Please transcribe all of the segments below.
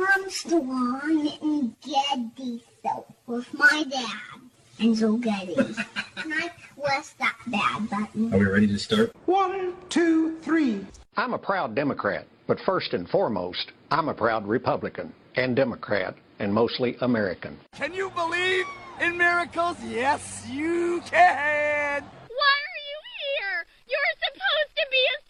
Armstrong and Getty show with my dad and Joe Getty. and I press that bad button. Are we ready to start? One, two, three. I'm a proud Democrat, but first and foremost, I'm a proud Republican and Democrat and mostly American. Can you believe in miracles? Yes, you can. Why are you here? You're supposed to be asleep.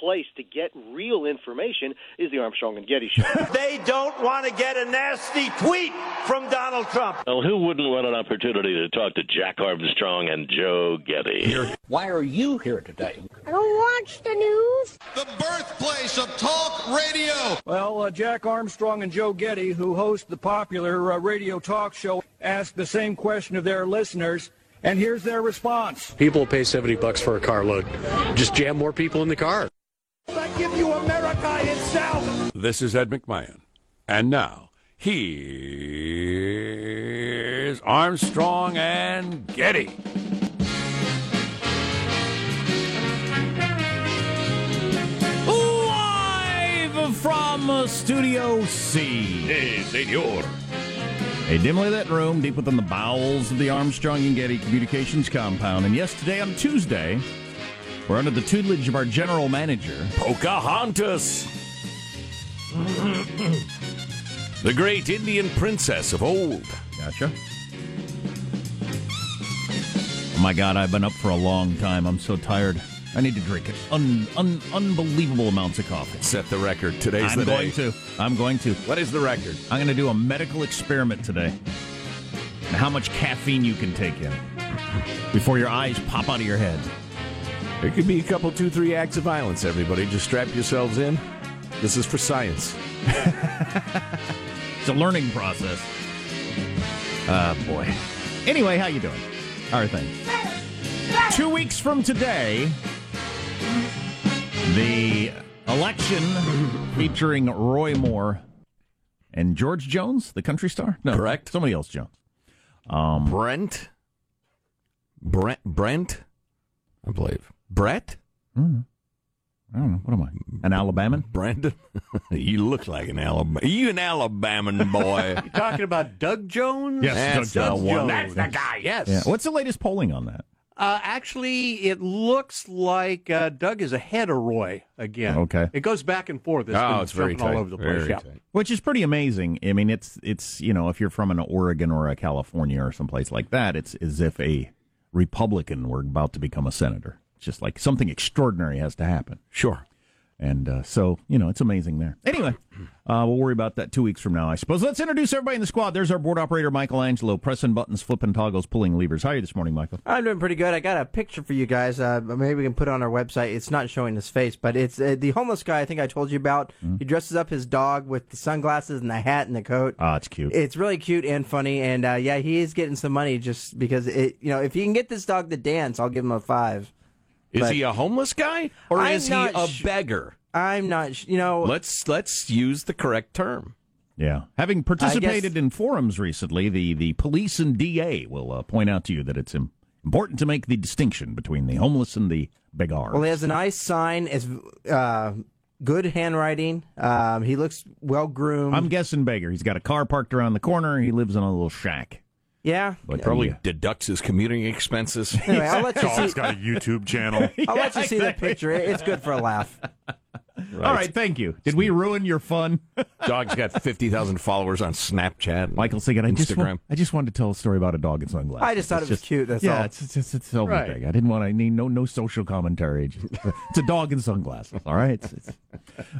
place to get real information is the Armstrong and Getty show. they don't want to get a nasty tweet from Donald Trump. Well, who wouldn't want an opportunity to talk to Jack Armstrong and Joe Getty? Why are you here today? I don't watch the news. The birthplace of talk radio. Well, uh, Jack Armstrong and Joe Getty, who host the popular uh, radio talk show, ask the same question of their listeners. And here's their response. People pay 70 bucks for a carload. Just jam more people in the car. I give you America itself. This is Ed McMahon. And now, here's Armstrong and Getty. Live from Studio C. Hey, senor. A dimly lit room deep within the bowels of the Armstrong and Getty Communications compound. And yes, today on Tuesday, we're under the tutelage of our general manager, Pocahontas. the great Indian princess of old. Gotcha. Oh my God, I've been up for a long time. I'm so tired. I need to drink it. Un, un, unbelievable amounts of coffee. Set the record. Today's the time. I'm going to. I'm going to. What is the record? I'm going to do a medical experiment today. And how much caffeine you can take in before your eyes pop out of your head. It could be a couple, two, three acts of violence, everybody. Just strap yourselves in. This is for science. It's a learning process. Ah, boy. Anyway, how you doing? How are things? Two weeks from today, the election featuring Roy Moore and George Jones, the country star. No, Correct. Somebody else, Jones. Um, Brent? Brent? Brent? I believe. Brett? I don't know. What am I? An Alabaman? Brandon? you look like an Alabama. You an Alabaman boy. Talking about Doug Jones? Yes, That's Doug the Jones. one. That's the guy, yes. Yeah. What's the latest polling on that? Uh, actually, it looks like uh, Doug is ahead of Roy again. Okay. It goes back and forth. It's Oh, been it's very jumping all over the place. Yeah. Which is pretty amazing. I mean, it's it's you know, if you're from an Oregon or a California or someplace like that, it's as if a Republican were about to become a senator. It's just like something extraordinary has to happen. Sure. And uh, so, you know, it's amazing there. Anyway, uh, we'll worry about that two weeks from now, I suppose. Let's introduce everybody in the squad. There's our board operator, Michelangelo, pressing buttons, flipping toggles, pulling levers. How are you this morning, Michael? I'm doing pretty good. I got a picture for you guys. Uh, maybe we can put it on our website. It's not showing his face, but it's uh, the homeless guy I think I told you about. He dresses up his dog with the sunglasses and the hat and the coat. Ah, it's cute. It's really cute and funny, and uh, yeah, he is getting some money just because it. You know, if you can get this dog to dance, I'll give him a five. Is But- he a homeless guy or I'm is he a sh- beggar? I'm not. sh- You know, Let's let's use the correct term. Yeah. Having participated in forums recently, the, the police and DA will uh, point out to you that it's im- important to make the distinction between the homeless and the beggar. Well, he has a nice sign. It's uh, good handwriting. Um, he looks well groomed. I'm guessing beggar. He's got a car parked around the corner. He lives in a little shack. Yeah. But Probably yeah. deducts his commuting expenses. Anyway, I'll let you see. He's got a YouTube channel. I'll let you see the picture. It's good for a laugh. All right, thank you. Did we ruin your fun? Dog's got 50,000 followers on Snapchat. Michael Sagan, I just, Instagram. want, I just wanted to tell a story about a dog in sunglasses. I just thought It's it was cute, that's yeah, all. it's it's it's, it's so Right. big. I didn't want. I need no no social commentary. Just- it's a dog in sunglasses. All right. It's, it's,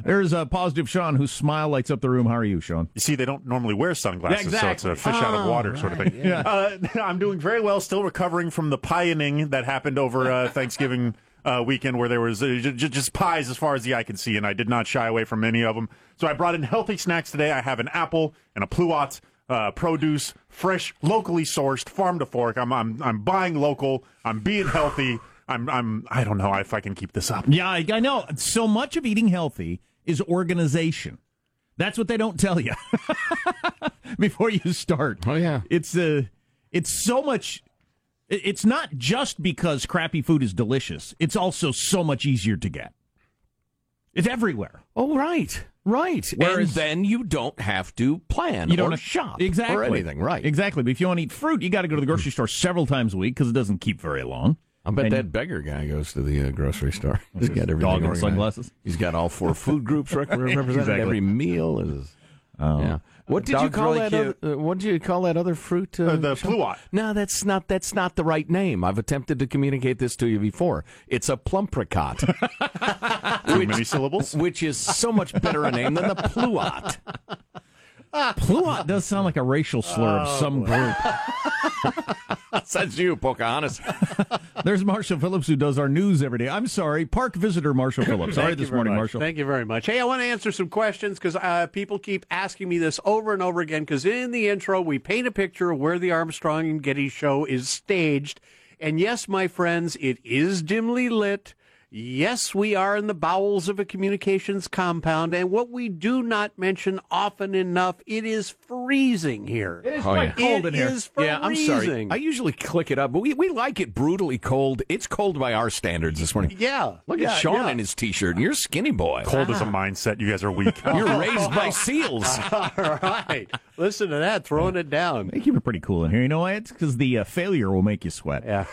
there's a positive Sean whose smile lights up the room. How are you, Sean? You see, they don't normally wear sunglasses, Yeah, so it's a exactly. fish out of Oh, water sort of thing. Yeah. Uh, I'm doing very well, still recovering from the pieing that happened over uh, Thanksgiving uh, weekend, where there was uh, j- j- just pies as far as the eye can see, and I did not shy away from any of them. So I brought in healthy snacks today. I have an apple and a pluot. uh, produce, fresh, locally sourced, farm to fork. I'm I'm I'm buying local. I'm being healthy. I'm I'm I don't know if I can keep this up. Yeah, I, I know. So much of eating healthy is organization. That's what they don't tell you before you start. Oh yeah, it's uh, it's so much. It- It's not just because crappy food is delicious. It's also so much easier to get. It's everywhere. Oh right, right. and Whereas- then you don't have to plan You don't or have- shop exactly or anything. Right. Exactly. But if you want to eat fruit, you got to go to the grocery store several times a week because it doesn't keep very long. I bet And- that beggar guy goes to the uh, grocery store. He's got everything. Dog and sunglasses? He's got all four food groups represented. Exactly. Every meal is. Oh. Yeah. What did you call really that? Other, uh, what did you call that other fruit? Uh, Uh, the Sean? pluot. No, that's not. That's not the right name. I've attempted to communicate this to you before. It's a plumpricot. Too many syllables. which is so much better a name than the pluot. Pluot does sound like a racial slur of some group. That's you, Pocahontas. There's Marshall Phillips who does our news every day. I'm sorry, park visitor Marshall Phillips. Sorry this morning, much. Marshall. Thank you very much. Hey, I want to answer some questions because uh, people keep asking me this over and over again. Because in the intro, we paint a picture of where the Armstrong and Getty show is staged. And yes, my friends, it is dimly lit. Yes, we are in the bowels of a communications compound. And what we do not mention often enough, it is freezing here. It is Oh, quite yeah. cold in here. is freezing. Yeah, I'm sorry. I usually click it up, but we, we like it brutally cold. It's cold by our standards this morning. Yeah. Look yeah, at Sean yeah. in his T-shirt. and You're a skinny boy. Cold as a mindset. You guys are weak. You're raised by seals. All right. Listen to that, throwing it down. They keep it pretty cool in here. You know why? It's because the uh, failure will make you sweat. Yeah.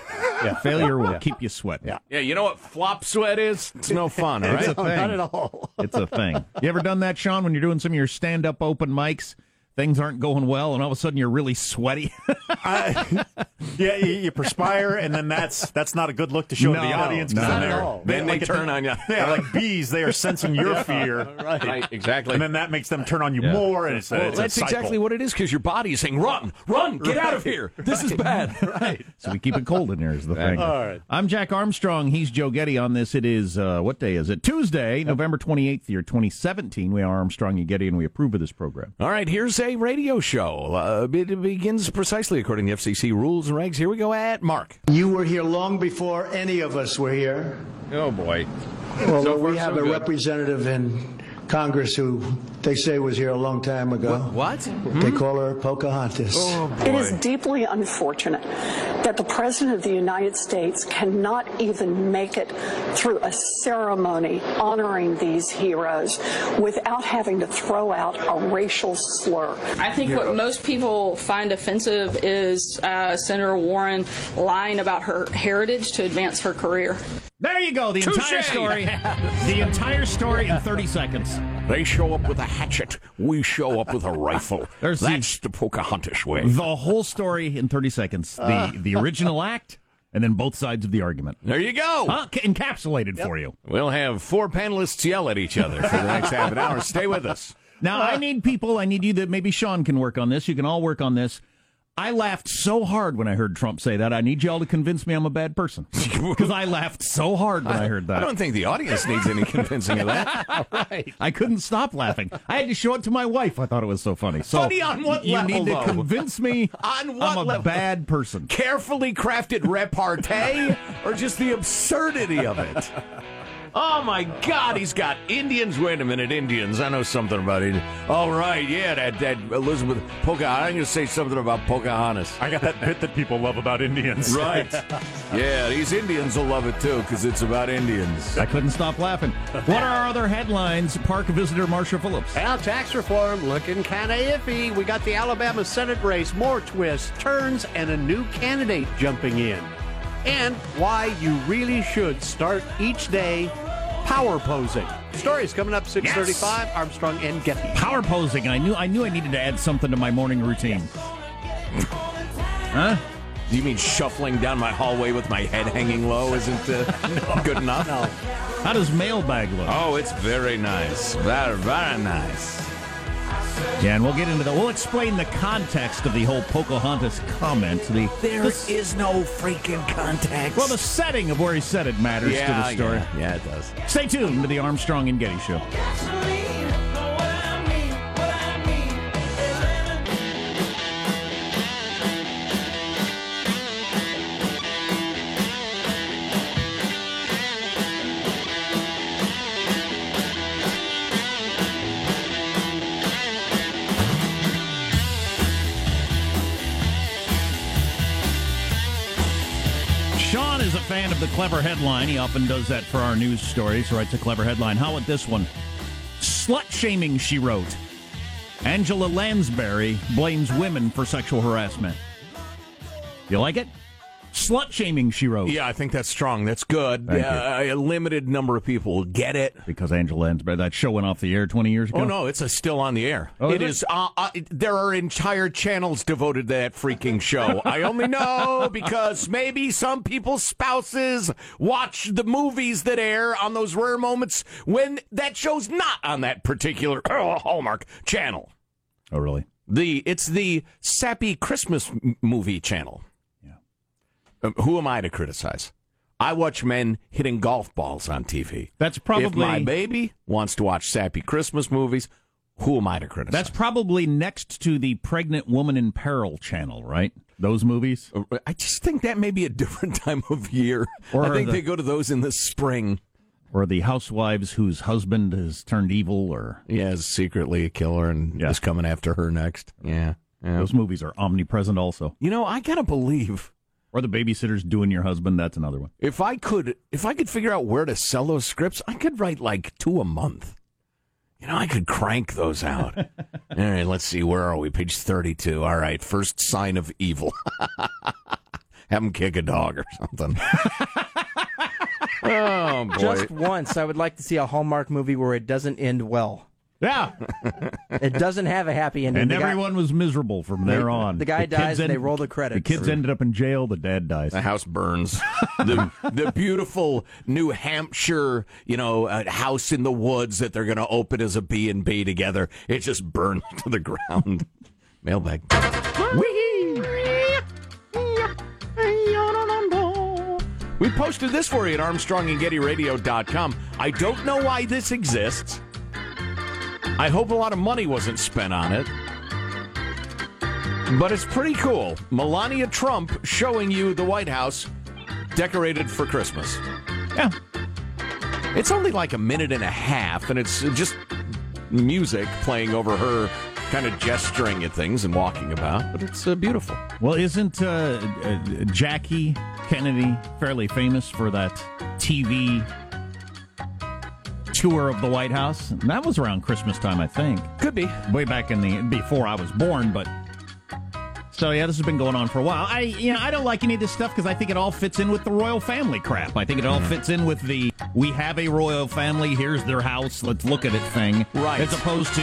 Yeah. Failure will keep you sweating. Yeah. Yeah, you know what flop sweat is? It's no fun, all It's right? a thing. Not at all. It's a thing. You ever done that, Sean, when you're doing some of your stand up open mics? Things aren't going well, and all of a sudden you're really sweaty. I, yeah, you, you perspire, and then that's that's not a good look to show No, the audience. no. then Not at they're- all. Then they like a- turn on you. Yeah, like bees, they are sensing your fear, Right, exactly. and then that makes them turn on you more, and it's, Well, it's a that's cycle. exactly what it is because your body is saying, run, run, get out of here. This is bad. Right. so we keep it cold in here is the thing. All right. I'm Jack Armstrong. He's Joe Getty on this. It is, uh, what day is it? Tuesday, November 28th, year 2017. We are Armstrong and Getty, and we approve of this program. All right, here's a radio show. Uh, it begins precisely according to FCC rules and regs. Here we go at Mark. You were here long before any of us were here. Oh, boy. Well, So we have so a good. representative in Congress who they say was here a long time ago. What? They call her Pocahontas. It is deeply unfortunate that the President of the United States cannot even make it through a ceremony honoring these heroes without having to throw out a racial slur. I think what most people find offensive is uh, Senator Warren lying about her heritage to advance her career. There you go. The entire story. the entire story in 30 seconds. They show up with a hatchet. We show up with a rifle. There's That's the Pocahontas way. The whole story in 30 seconds. The, uh. the original act, and then both sides of the argument. There you go. Huh? Ca- Encapsulated for you. We'll have four panelists yell at each other for the next half an hour. Stay with us. Now, I need people, I need you that maybe Sean can work on this. You can all work on this. I laughed so hard when I heard Trump say that. I need y'all to convince me I'm a bad person. Because I laughed so hard when I, heard that. I don't think the audience needs any convincing of that. right. I couldn't stop laughing. I had to show it to my wife. I thought it was so funny. So Funny on what you level, need to convince me On what I'm a level? bad person. Carefully crafted repartee or just the absurdity of it? Oh my God, he's got Indians. Wait a minute, Indians. I know something about it. All right, yeah, that, that Elizabeth Pocahontas. I'm going to say something about Pocahontas. I got that bit that people love about Indians. Right. yeah, these Indians will love it too because it's about Indians. I couldn't stop laughing. What are our other headlines? Park visitor Marshall Phillips. Well, tax reform looking kind of iffy. We got the Alabama Senate race, more twists, turns, and a new candidate jumping in. And why you really should start each day power posing. Stories coming up 635, Armstrong and Getty. Power posing. I knew I knew I needed to add something to my morning routine. Huh? Do you mean shuffling down my hallway with my head hanging low isn't uh, good enough? No. How does mailbag look? Oh, it's very nice. Very, very nice. Yeah, and we'll get into that. We'll explain the context of the whole Pocahontas comment. The There the- is no freaking context. well, the setting of where he said it matters yeah, to the story. Yeah, yeah, it does. Stay tuned to the Armstrong and Getty Show. Clever headline. He often does that for our news stories. Writes a clever headline. How about this one? Slut shaming, she wrote. Angela Lansbury blames women for sexual harassment. You like it? Slut shaming, she wrote. Yeah, I think that's strong. That's good. Thank Uh, a limited number of people will get it. Because Angela Lansbury, that show went off the air 20 years ago. Oh no, it's still on the air. Oh, it is is. Uh, uh, there are entire channels devoted to that freaking show. I only know because maybe some people's spouses watch the movies that air on those rare moments when that show's not on that particular uh, Hallmark channel. Oh, really? The it's the sappy Christmas movie channel. Yeah. who am I to criticize? I watch men hitting golf balls on TV. That's if probably- my baby wants to watch sappy Christmas movies. Who am I to criticize? That's probably next to the Pregnant Woman in Peril channel, right? Those movies? Uh, I just think that may be a different time of year. Or I think the- they go to those in the spring. Or the housewives whose husband has turned evil, or. Yeah, is secretly a killer and is coming after her next. Yeah. yeah. Those movies are omnipresent also. You know, I gotta believe. Or the babysitter's doing your husband, that's another one. If I could, if I could figure out where to sell those scripts, I could write like two a month. You know, I could crank those out. All right, let's see. Where are we? Page thirty-two. All right, first sign of evil. Have him kick a dog or something. oh boy! Just once, I would like to see a Hallmark movie where it doesn't end well. Yeah. It doesn't have a happy ending. And The guy- everyone was miserable from there on. The guy kids dies and they roll the credits. The kids ended up in jail. The dad dies. The house burns. the the beautiful New Hampshire, you know, uh, house in the woods that they're going to open as a B and B together. It just burns to the ground. Mailbag. We posted this for you at ArmstrongandGettyRadio.com. I don't know why this exists. I hope a lot of money wasn't spent on it. But it's pretty cool. Melania Trump showing you the White House decorated for Christmas. Yeah. It's only like a minute and a half, and it's just music playing over her kind of gesturing at things and walking about, but it's uh, beautiful. Well, isn't uh, uh, Jackie Kennedy fairly famous for that TV tour of the White House? And that was around Christmas time, I think. Could be. Way back in the before I was born, but so yeah, this has been going on for a while. I you know I don't like any of this stuff because I think it all fits in with the royal family crap. I think it all mm-hmm. fits in with the we have a royal family. Here's their house. Let's look at it thing. Right. As opposed to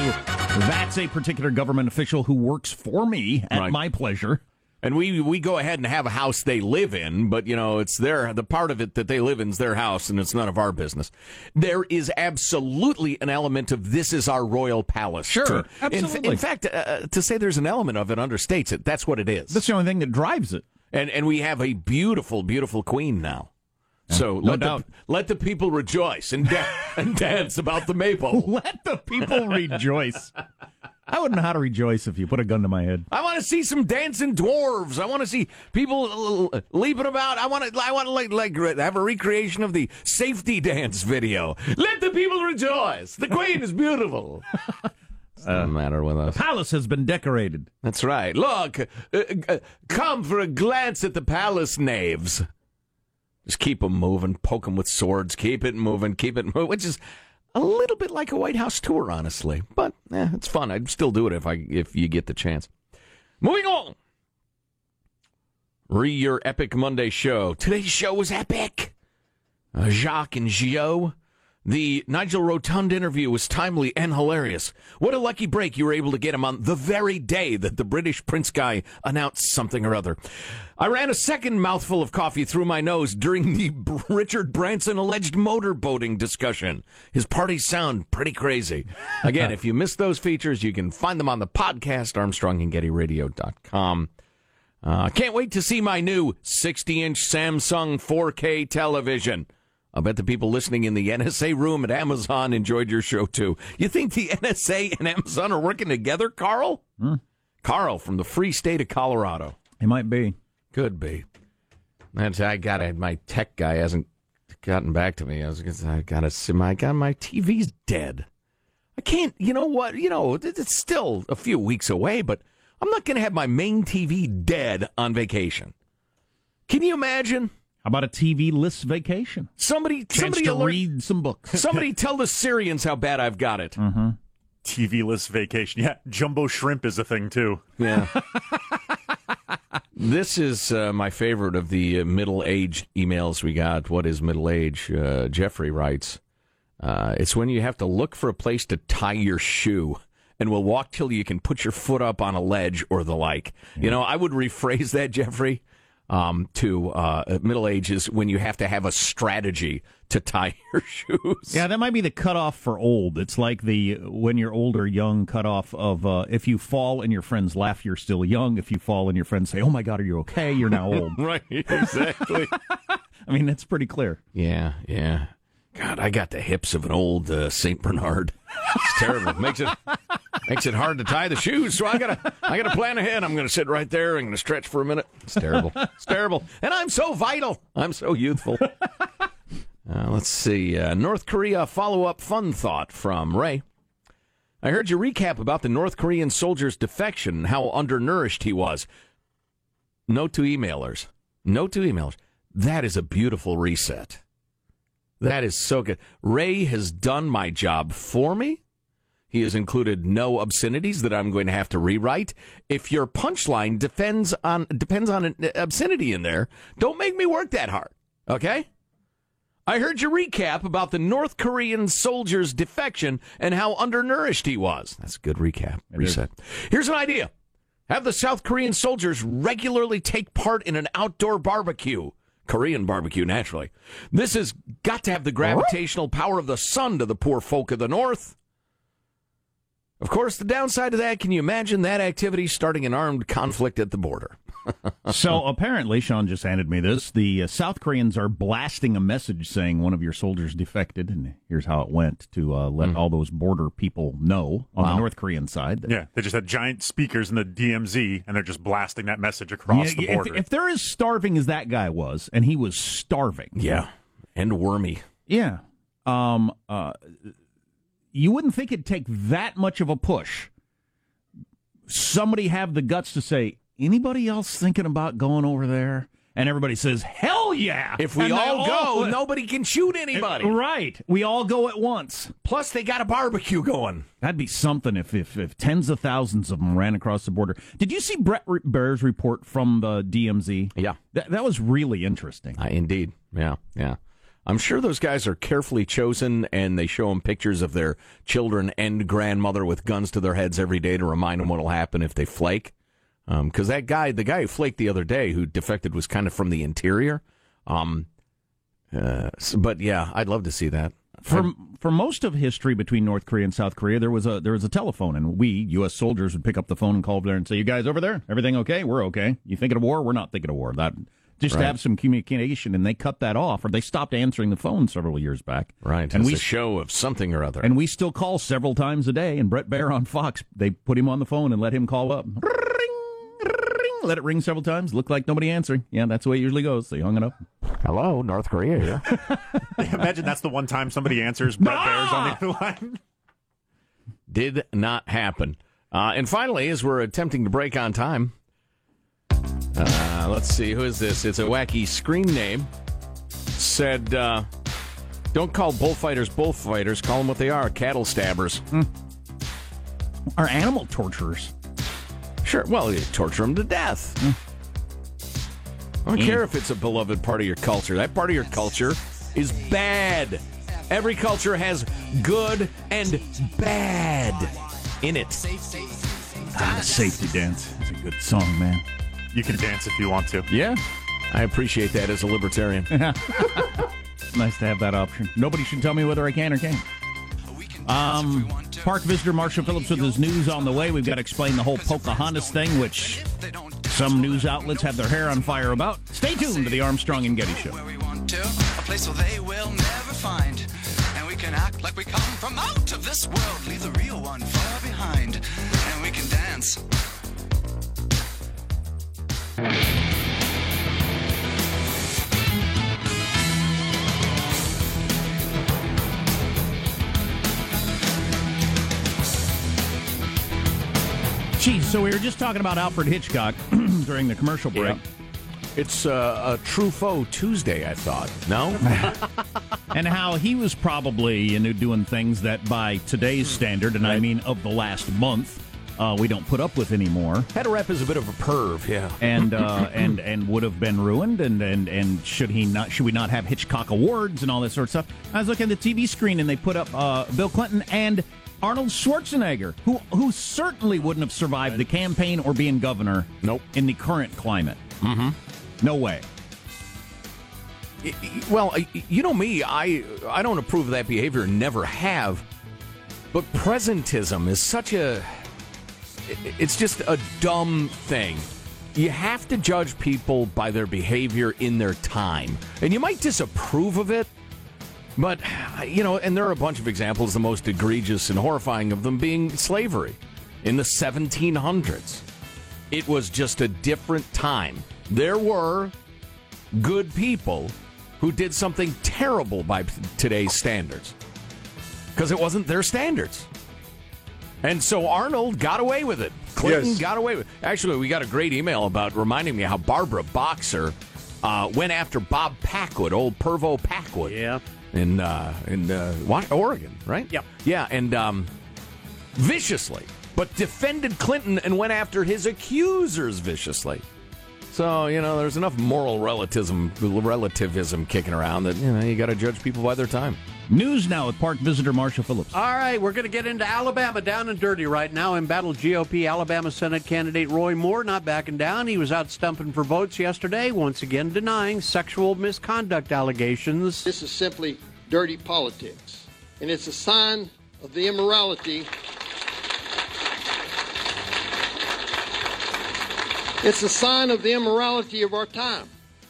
that's a particular government official who works for me at Right. my pleasure. And we we go ahead and have a house they live in, but you know it's their the part of it that they live in is their house, and it's none of our business. There is absolutely an element of this is our royal palace. Sure, too. In- absolutely. In, fact, uh, to say there's an element of it understates it. That's what it is. That's the only thing that drives it. And and we have a beautiful, beautiful queen now. So no let doubt. the let the people rejoice and da- and dance about the maple. Let the people rejoice. I wouldn't know how to rejoice if you put a gun to my head. I want to see some dancing dwarves. I want to see people uh, leaping about. I want to. I want to like like have a recreation of the safety dance video. Let the people rejoice. The queen is beautiful. Doesn't matter with us. Palace has been decorated. That's right. Look, uh, uh, come for a glance at the palace knaves. Just keep them moving, poke them with swords, keep it moving, keep it moving, which is a little bit like a White House tour, honestly. But eh, it's fun. I'd still do it if I if you get the chance. Moving on. Re your epic Monday show. Today's show was epic. Uh, Jacques and Gio. The Nigel Rotund interview was timely and hilarious. What a lucky break you were able to get him on the very day that the British Prince guy announced something or other. I ran a second mouthful of coffee through my nose during the Richard Branson alleged motorboating discussion. His parties sound pretty crazy. Again, if you missed those features, you can find them on the podcast, armstrongandgettyradio.com. Uh, can't wait to see my new 60 inch Samsung 4K television. I bet the people listening in the NSA room at Amazon enjoyed your show too. You think the NSA and Amazon are working together, Carl? Hmm. Carl from the free state of Colorado. It might be. Could be. That's, I got it. My tech guy hasn't gotten back to me. I was gonna, I got to see my God, my TV's dead. I can't. You know what? You know, it's still a few weeks away, but I'm not going to have my main TV dead on vacation. Can you imagine? How about a TV-less vacation? Somebody, Chance somebody to alert- read some books. Somebody tell the Syrians how bad I've got it. Mm-hmm. TV-less vacation. Yeah, jumbo shrimp is a thing too. Yeah. this is uh, my favorite of the uh, middle-aged emails we got. What is middle age? Uh, Jeffrey writes, uh, "It's when you have to look for a place to tie your shoe." And will walk till you can put your foot up on a ledge or the like. You know, I would rephrase that, Jeffrey, um, to uh, middle age is when you have to have a strategy to tie your shoes. Yeah, that might be the cutoff for old. It's like the when you're old or young cutoff of uh, if you fall and your friends laugh, you're still young. If you fall and your friends say, "Oh my God, are you okay?" You're now old. right, exactly. I mean, that's pretty clear. Yeah, yeah. God, I got the hips of an old uh, Saint Bernard. It's terrible. makes it makes it hard to tie the shoes. So I gotta I gotta plan ahead. I'm gonna sit right there. I'm gonna stretch for a minute. It's terrible. It's terrible. And I'm so vital. I'm so youthful. Uh, let's see. Uh, North Korea follow up fun thought from Ray. I heard you recap about the North Korean soldier's defection and how undernourished he was. Note to emailers. Note to emailers. That is a beautiful reset. That is so good. Ray has done my job for me. He has included no obscenities that I'm going to have to rewrite. If your punchline depends on depends on an uh, obscenity in there, don't make me work that hard. Okay? I heard your recap about the North Korean soldier's defection and how undernourished he was. That's a good recap. Reset. Here's an idea. Have the South Korean soldiers regularly take part in an outdoor barbecue. Korean barbecue, naturally. This has got to have the gravitational power of the sun to the poor folk of the North. Of course, the downside of that, can you imagine that activity starting an armed conflict at the border? So apparently, Sean just handed me this. The uh, South Koreans are blasting a message saying one of your soldiers defected, and here's how it went to uh, let all those border people know on the North Korean side. Yeah, they just had giant speakers in the DMZ, and they're just blasting that message across Yeah, the if- border. If, they're as starving as that guy was, and he was starving, Yeah. And wormy. yeah, um, uh, you wouldn't think it'd take that much of a push. Somebody have the guts to say, anybody else thinking about going over there? And everybody says, hell yeah! If we And they all go, nobody can shoot anybody. Right. We all go at once. Plus, they got a barbecue going. That'd be something if, if, if tens of thousands of them ran across the border. Did you see Brett R- Baier's report from the DMZ? Yeah. That, that was really interesting. Uh, indeed. Yeah, yeah. I'm sure those guys are carefully chosen, and they show them pictures of their children and grandmother with guns to their heads every day to remind them what'll happen if they flake. Because that guy, the guy who flaked the other day, who defected, was kind of from the interior. Um, uh, but yeah, I'd love to see that. For for most of history between North Korea and South Korea, there was a there was a telephone, and we U.S. soldiers would pick up the phone and call over there and say, "You guys over there, everything okay? We're okay. You thinking of war? We're not thinking of war." That just Right. to have some communication, and they cut that off, or they stopped answering the phone several years back. Right, and we show of something or other. and we still call several times a day. And Bret Baier on Fox, they put him on the phone and let him call up. Ring, ring, let it ring several times. Looked like nobody answering. Yeah, that's the way it usually goes. So he hung it up. Hello, North Korea here. Imagine that's the one time somebody answers Bret Baier's on the other line. Did not happen. Uh, and finally, as we're attempting to break on time, uh, let's see, who is this? It's a wacky screen name. Said, uh, don't call bullfighters bullfighters, call them what they are cattle stabbers. Are animal torturers? Sure, well, you torture them to death. I don't care if it's a beloved part of your culture. That part of your culture is bad. Every culture has good and bad in it. Ah, the safety dance. It's a good song, man. You can dance if you want to. Yeah. I appreciate that as a libertarian. nice to have that option. Nobody should tell me whether I can or can't. Um, Park visitor Marshall Phillips with his news on the way. We've got to explain the whole Pocahontas thing, which some news outlets have their hair on fire about. Stay tuned to the Armstrong and Getty Show. a place where they will never find. And we can act like we come from out of this world, leave the real one far behind. So we were just talking about Alfred Hitchcock during the commercial break. It's uh, a true foe Tuesday, I thought. No? and how he was probably you know doing things that by today's standard, and I mean of the last month, uh, we don't put up with anymore. Head rep is a bit of a perv, yeah. and uh, and and would have been ruined. And, and and should he not? Should we not have Hitchcock Awards and all that sort of stuff? I was looking at the TV screen and they put up uh, Bill Clinton and Arnold Schwarzenegger, who who certainly wouldn't have survived the campaign or being governor. Nope. In the current climate, Mm-hmm. no way. Well, you know me, I I don't approve of that behavior, never have. But presentism is such a it's just a dumb thing. You have to judge people by their behavior in their time. And you might disapprove of it, but you know, and there are a bunch of examples, the most egregious and horrifying of them being slavery in the 1700s. It was just a different time. There were good people who did something terrible by today's standards because it wasn't their standards. And so Arnold got away with it. Clinton Yes. got away with it. Actually, we got a great email about reminding me how Barbara Boxer uh, went after Bob Packwood, old Pervo Packwood. Yeah. In, uh, in uh, Oregon, right? Yep. Yeah, and um, viciously, but defended Clinton and went after his accusers viciously. So, you know, there's enough moral relativism, relativism kicking around that, you know, you got to judge people by their time. News now with Park visitor Marshall Phillips. All right, we're going to get into Alabama down and dirty right now. Embattled GOP Alabama Senate candidate Roy Moore not backing down. He was out stumping for votes yesterday, once again denying sexual misconduct allegations. This is simply dirty politics, and it's a sign of the immorality. It's a sign of the immorality of our time.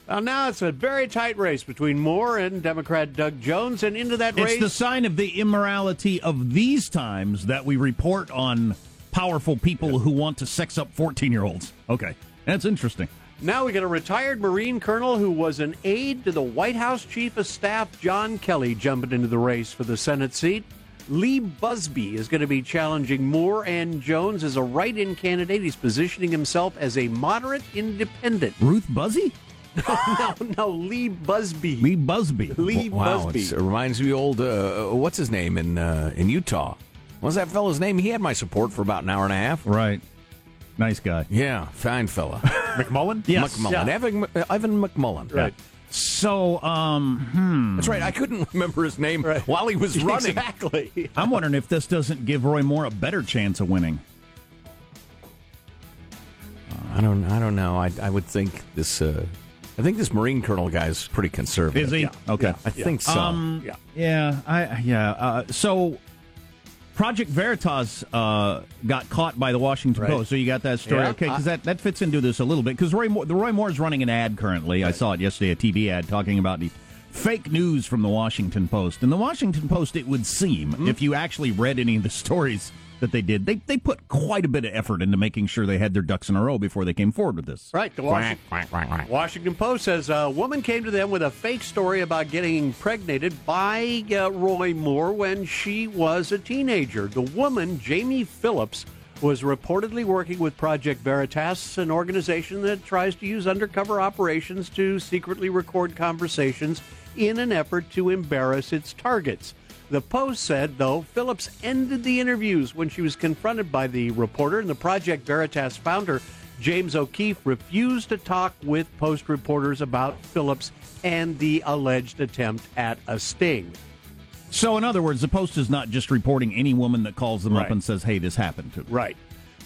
Well, now it's a very tight race between Moore and Democrat Doug Jones, and into that race. It's the sign of the immorality of these times that we report on powerful people who want to sex up 14 year olds. Okay. That's interesting. Now we got a retired Marine colonel who was an aide to the White House Chief of Staff John Kelly jumping into the race for the Senate seat. Lee Busby is going to be challenging Moore and Jones as a write-in candidate. He's positioning himself as a moderate independent. Ruth Buzzi? no, no, Lee Busby. Lee Busby. Lee wow, Busby. it's- it reminds me of old, uh, what's his name in uh, in Utah? What's that fellow's name? He had my support for about an hour and a half. Right. Nice guy. Yeah, fine fella. McMullin? Yes. McMullin. Yeah. Evan, Evan McMullin. Right. So, um, hmm. That's right. I couldn't remember his name while he was running. Exactly. I'm wondering if this doesn't give Roy Moore a better chance of winning. I don't. I don't know. I, I would think this. Uh, I think this Marine Colonel guy is pretty conservative. Is he? Okay. I think so. Um, Yeah. Yeah. I yeah. Uh, so Project Veritas uh, got caught by the Washington Right. Post. So you got that story, Yeah. okay? Because that, that fits into this a little bit. Because Roy Moore, the Roy Moore is running an ad currently. I saw it yesterday, a TV ad talking about the fake news from the Washington Post. And the Washington Post, it would seem, Mm-hmm. if you actually read any of the stories that they did, they they put quite a bit of effort into making sure they had their ducks in a row before they came forward with this. Right. The Washington, Washington Post says a woman came to them with a fake story about getting impregnated by uh, Roy Moore when she was a teenager. The woman, Jaime Phillips, was reportedly working with Project Veritas, an organization that tries to use undercover operations to secretly record conversations in an effort to embarrass its targets. The Post said, though, Phillips ended the interviews when she was confronted by the reporter, and the Project Veritas founder, James O'Keefe, refused to talk with Post reporters about Phillips and the alleged attempt at a sting. So, in other words, the Post is not just reporting any woman that calls them up and says, "Hey, this happened to." me." Right.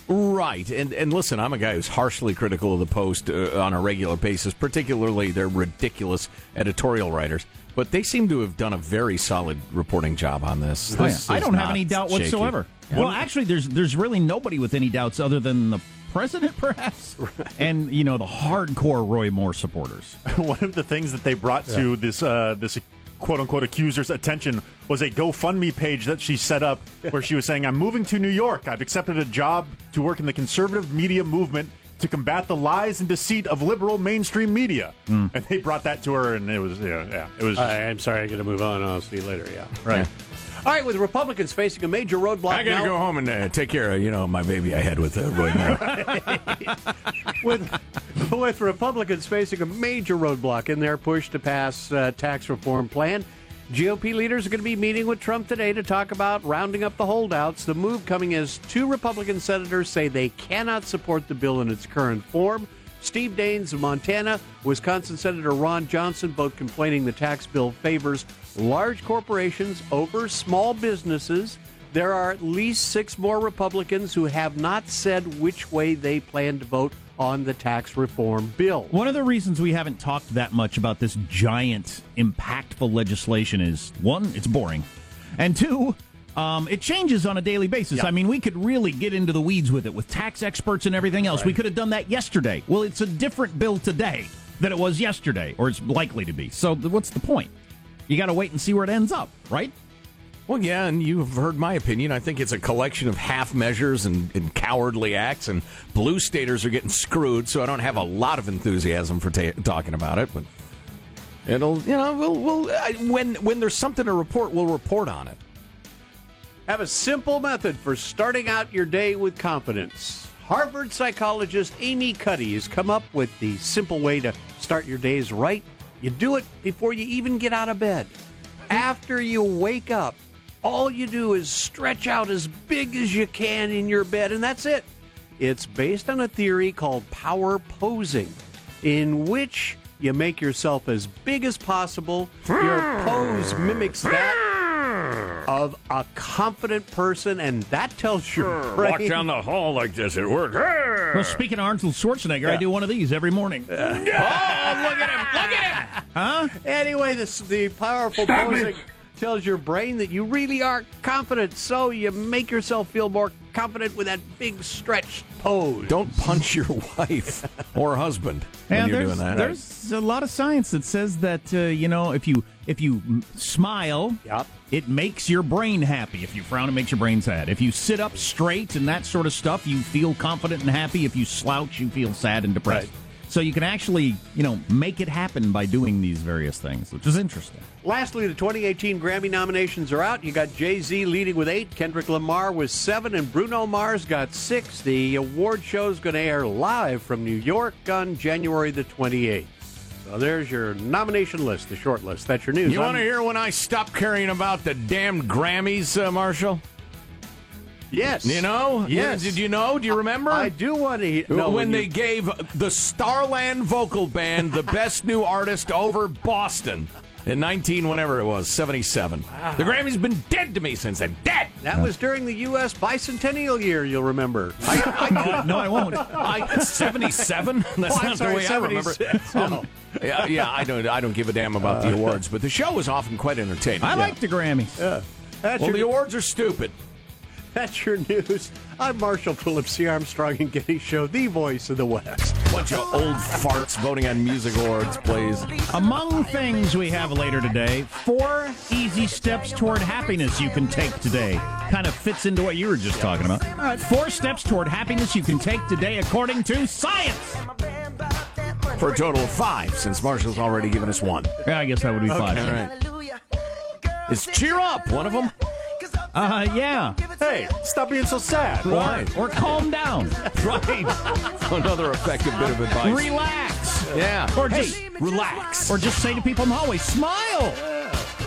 Right, and and listen, I'm a guy who's harshly critical of the Post uh, on a regular basis, particularly their ridiculous editorial writers. But they seem to have done a very solid reporting job on this. This I is don't have any doubt shaky. whatsoever. Well, actually, there's there's really nobody with any doubts other than the president, perhaps, and you know the hardcore Roy Moore supporters. One of the things that they brought to this uh, this quote unquote accuser's attention was a GoFundMe page that she set up where she was saying, "I'm moving to New York. I've accepted a job to work in the conservative media movement." To combat the lies and deceit of liberal mainstream media, Hmm. and they brought that to her, and it was yeah, yeah it was. I, I'm sorry, I got to move on. I'll see you later. Yeah. Right. All right, with Republicans facing a major roadblock I gotta now, go home and uh, take care of you know my baby I had with uh, Roy Moore. with with Republicans facing a major roadblock in their push to pass uh, tax reform plan. GOP leaders are going to be meeting with Trump today to talk about rounding up the holdouts. The move coming as two Republican senators say they cannot support the bill in its current form. Steve Daines of Montana, Wisconsin Senator Ron Johnson, both complaining the tax bill favors large corporations over small businesses. There are at least six more Republicans who have not said which way they plan to vote on the tax reform bill. One of the reasons we haven't talked that much about this giant, impactful legislation is one, it's boring, and two, um, it changes on a daily basis. Yeah. I mean, we could really get into the weeds with it with tax experts and everything else. We could have done that yesterday. Well, it's a different bill today than it was yesterday, or it's likely to be. So, what's the point? You got to wait and see where it ends up, right? Well, yeah, and you've heard my opinion. I think it's a collection of half measures and, and cowardly acts, and blue staters are getting screwed. So I don't have a lot of enthusiasm for ta- talking about it, but it'll, you know, we'll, we'll I, when when there's something to report, we'll report on it. Have a simple method for starting out your day with confidence. Harvard psychologist Amy Cuddy has come up with the simple way to start your days right. You do it before you even get out of bed. After you wake up, all you do is stretch out as big as you can in your bed, and that's it. It's based on a theory called power posing, in which you make yourself as big as possible. Your pose mimics that of a confident person, and that tells your brain. Walk down the hall like this, it works. Well, speaking of Arnold Schwarzenegger, I do one of these every morning. Oh, look at him! Look at him! Huh? Anyway, this the powerful posing tells your brain that you really are confident, so you make yourself feel more confident with that big stretched pose. Don't punch your wife or husband when And you're there's, doing that. there's a lot of science that says that uh, you know if you if you smile, Yep. it makes your brain happy. If you frown, it makes your brain sad. If you sit up straight and that sort of stuff, you feel confident and happy. If you slouch, you feel sad and depressed. Right. So you can actually you know make it happen by doing these various things, which is interesting. Lastly, the 2018 Grammy nominations are out. You got Jay Z leading with eight, Kendrick Lamar with seven, and Bruno Mars got six. The award show is going to air live from New York on January the 28th. So there's your nomination list, the short list. That's your news. You want to hear when I stop caring about the damn Grammys, uh, Marshall? Yes. You know? Yes. Did you know? Do you remember? I do want to know when, they you- gave the Starland Vocal Band the best new artist over Boston in 19 whenever it was 77. The Grammys been dead to me since then. Dead. That was during the U.S. bicentennial year, you'll remember. I, No, no, I won't. I 77. That's Oh, not sorry, the way I remember. 76. Um, yeah, yeah, I don't. I don't give a damn about the awards, but the show was often quite entertaining. I like the Grammys. that's, Well, your, the awards are stupid. That's your news. I'm Marshall Phillips, the Armstrong and Getty Show, the voice of the West. Bunch of old farts voting on music awards, please. Among things we have later today, four easy steps toward happiness you can take today. Kind of fits into what you were just talking about. All right, four steps toward happiness you can take today according to science. For a total of five, since Marshall's already given us one. Yeah, I guess that would be five. All right. Is cheer up one of them? Uh, yeah. Hey, stop being so sad. Why? Or calm down. Right. Another effective bit of advice. Relax. yeah. Or Hey, just relax. Or just say to people in the hallway, smile.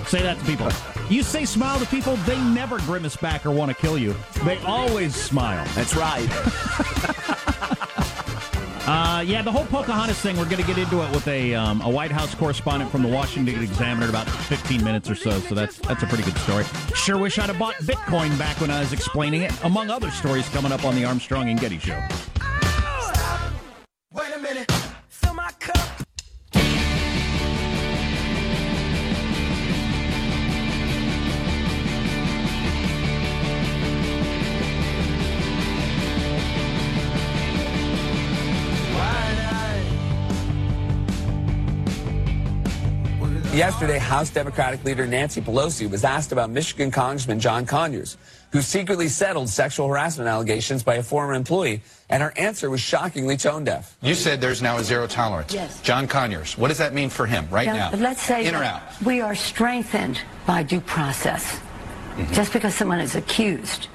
Say that to people. You say smile to people, they never grimace back or want to kill you. They always smile. That's right. Uh, yeah, the whole Pocahontas thing, we're going to get into it with a, um, a White House correspondent from the Washington Examiner in about 15 minutes or so. So that's that's a pretty good story. Sure wish I'd have bought Bitcoin back when I was explaining it, among other stories coming up on the Armstrong and Getty Show. Yesterday, House Democratic leader Nancy Pelosi was asked about Michigan Congressman John Conyers, who secretly settled sexual harassment allegations by a former employee, and her answer was shockingly tone deaf. You said there's now a zero tolerance. Yes. John Conyers, what does that mean for him right now? Let's say In or out? we are strengthened by due process. Mm-hmm. Just because someone is accused.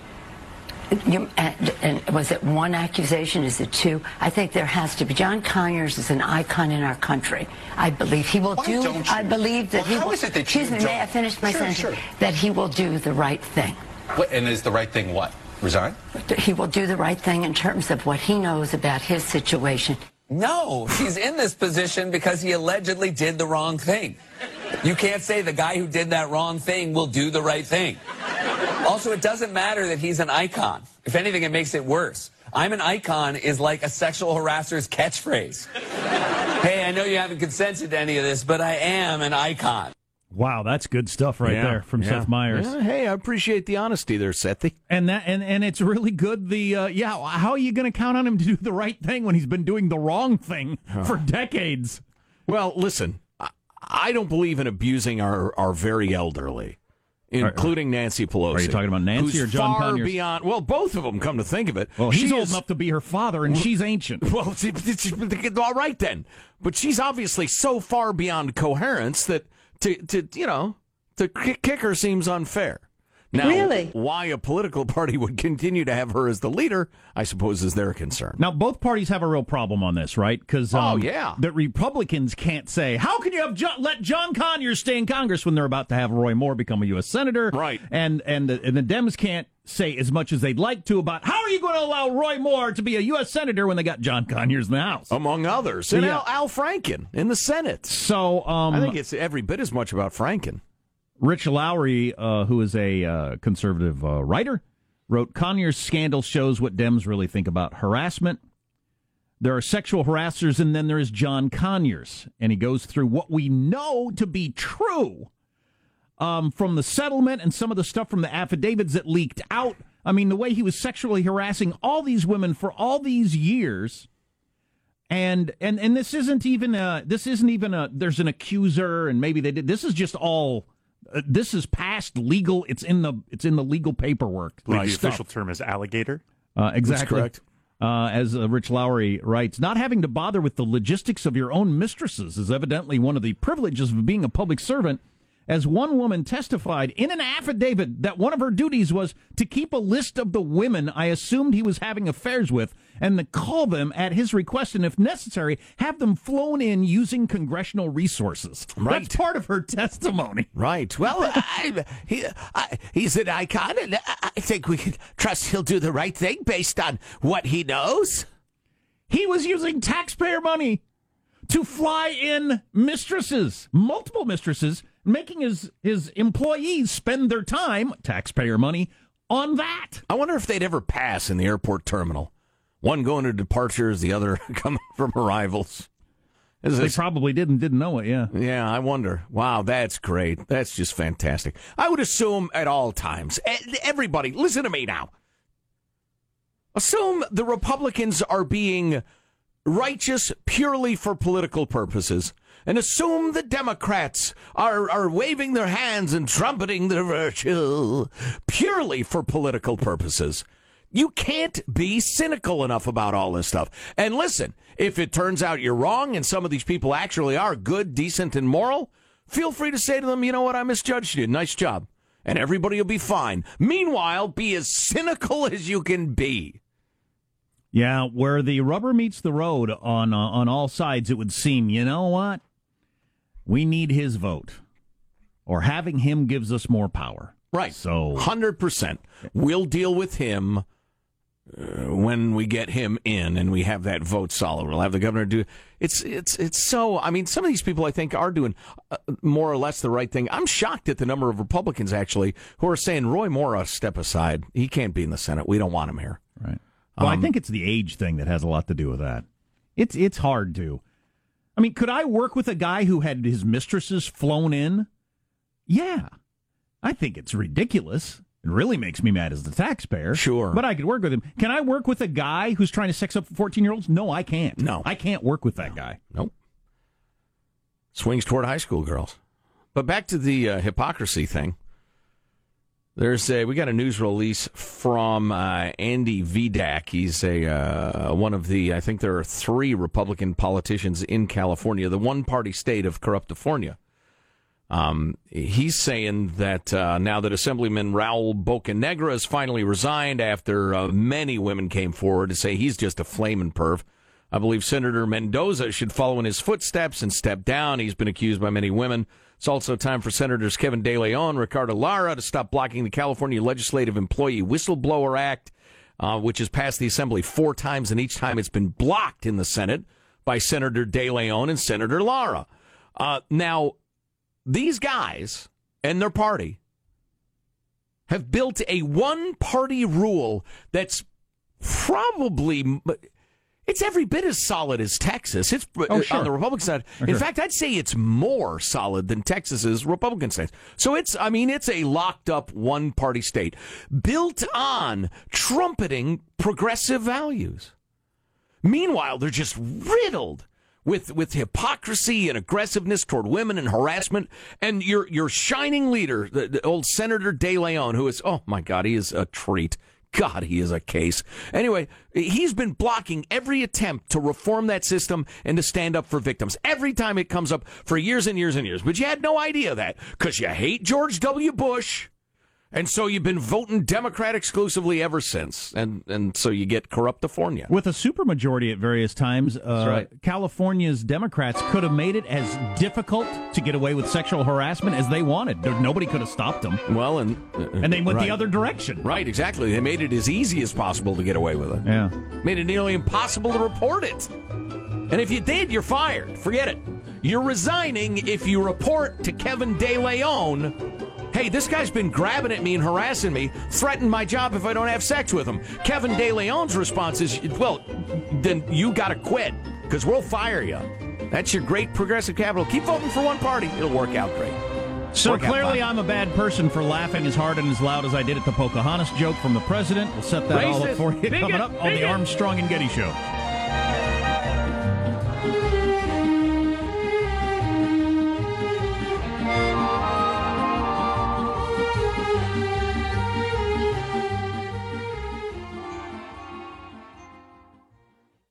You, uh, and, and was it one accusation? Is it two? I think there has to be. John Conyers is an icon in our country. I believe he will Why do. I believe that Well, he how will. is it that excuse me. May I finish my Sure, sentence? sure. That he will do the right thing. What, and is the right thing what? Resign? He will do the right thing in terms of what he knows about his situation. No, he's in this position because he allegedly did the wrong thing. You can't say the guy who did that wrong thing will do the right thing. Also, it doesn't matter that he's an icon. If anything, it makes it worse. I'm an icon is like a sexual harasser's catchphrase. hey, I know you haven't consented to any of this, but I am an icon. Wow, that's good stuff right Yeah, there from yeah. Seth Meyers. Yeah, hey, I appreciate the honesty there, Sethy. And that and, and it's really good. The uh, yeah, how are you going to count on him to do the right thing when he's been doing the wrong thing for decades? Well, listen, I, I don't believe in abusing our, our very elderly, including Nancy Pelosi. Are you talking about Nancy or John far Conyers? beyond? Well, both of them. Come to think of it, Well, he's She old is- enough to be her father, and she's ancient. Well, it's, it's, it's- all right then, but she's obviously so far beyond coherence that to to you know to kick her seems unfair. Now, Really? why a political party would continue to have her as the leader, I suppose, is their concern. Now, both parties have a real problem on this, right? Because Oh, yeah. the Republicans can't say, "How can you have John, let John Conyers stay in Congress when they're about to have Roy Moore become a U.S. senator?" Right. And and the, and the Dems can't say as much as they'd like to about how are you going to allow Roy Moore to be a U.S. senator when they got John Conyers in the House, among others, and Yeah. Al, Al Franken in the Senate. So um, I think it's every bit as much about Franken. Rich Lowry, uh, who is a uh, conservative uh, writer, wrote Conyers' scandal shows what Dems really think about harassment. There are sexual harassers, and then there is John Conyers. And he goes through what we know to be true um, from the settlement and some of the stuff from the affidavits that leaked out. I mean, the way he was sexually harassing all these women for all these years. And and and this isn't even a this isn't even a there's an accuser and maybe they did this is just all uh, this is past legal it's in the it's in the legal paperwork I believe the stuff. official term is alligator. Uh, exactly. correct. Uh, as uh, Rich Lowry writes, not having to bother with the logistics of your own mistresses is evidently one of the privileges of being a public servant. As one woman testified in an affidavit that one of her duties was to keep a list of the women I assumed he was having affairs with and call them at his request and, if necessary, have them flown in using congressional resources. Right. That's part of her testimony. Right. Well, I, he, I, he's an icon, and I I think we can trust he'll do the right thing based on what he knows. He was using taxpayer money to fly in mistresses, multiple mistresses, making his, his employees spend their time, taxpayer money, on that. I wonder if they'd ever pass in the airport terminal. One going to departures, the other coming from arrivals. Is They this- probably didn't didn't know it, yeah. Yeah, I wonder. Wow, that's great. That's just fantastic. I would assume at all times, everybody, listen to me now. Assume the Republicans are being righteous purely for political purposes, and assume the Democrats are, are waving their hands and trumpeting their virtue purely for political purposes. You can't be cynical enough about all this stuff. And listen, if it turns out you're wrong and some of these people actually are good, decent, and moral, feel free to say to them, you know what, I misjudged you. Nice job. And everybody will be fine. Meanwhile, be as cynical as you can be. Yeah, where the rubber meets the road on uh, on all sides, it would seem. You know what? We need his vote, or having him gives us more power. Right. So 100%. We'll deal with him uh, when we get him in and we have that vote solid. We'll have the governor do it's it's it's so I mean some of these people I think are doing uh, more or less the right thing. I'm shocked at the number of Republicans actually who are saying Roy Moore step aside. He can't be in the Senate. We don't want him here. Right. Well, I Um, think it's the age thing that has a lot to do with that. It's it's hard to. I mean, could I work with a guy who had his mistresses flown in? Yeah. I think it's ridiculous. It really makes me mad as the taxpayer. Sure. But I could work with him. Can I work with a guy who's trying to sex up 14 year olds? No, I can't. No. I can't work with that guy. Nope. Swings toward high school girls. But back to the uh, hypocrisy thing. There's a we got a news release from uh, Andy Vidak. He's a uh, one of the I think there are three Republican politicians in California, the one party state of Corruptifornia. Um, he's saying that uh, now that Assemblyman Raul Bocanegra has finally resigned after uh, many women came forward to say he's just a flaming perv. I believe Senator Mendoza should follow in his footsteps and step down. He's been accused by many women. It's also time for Senators Kevin De Leon, Ricardo Lara to stop blocking the California Legislative Employee Whistleblower Act, uh, which has passed the Assembly four times, and each time it's been blocked in the Senate by Senator De Leon and Senator Lara. Uh, now, these guys and their party have built a one party rule that's probably it's every bit as solid as Texas. It's Oh, uh, sure. on the Republican side. In fact, I'd say it's more solid than Texas's Republican side. So it's, I mean, it's a locked up one party state built on trumpeting progressive values. Meanwhile, they're just riddled with with hypocrisy and aggressiveness toward women and harassment. And your your shining leader, the, the old Senator De Leon, who is oh my God, he is a treat. God, he is a case. Anyway, he's been blocking every attempt to reform that system and to stand up for victims every time it comes up for years and years and years. But you had no idea that because you hate George W. Bush. And so you've been voting Democrat exclusively ever since. And, and so you get corrupt corruptifornia. With a supermajority at various times, uh, right. California's Democrats could have made it as difficult to get away with sexual harassment as they wanted. Nobody could have stopped them. Well, and and they went right. the other direction. Right, exactly. They made it as easy as possible to get away with it. Yeah. Made it nearly impossible to report it. And if you did, you're fired. Forget it. You're resigning if you report to Kevin De Leon. Hey, this guy's been grabbing at me and harassing me, threatened my job if I don't have sex with him. Kevin De Leon's response is, well, then you got to quit because we'll fire you. That's your great progressive capital. Keep voting for one party. It'll work out great. So Work clearly. I'm a bad person for laughing as hard and as loud as I did at the Pocahontas joke from the president. We'll set that all up for you coming up on the. Armstrong and Getty Show.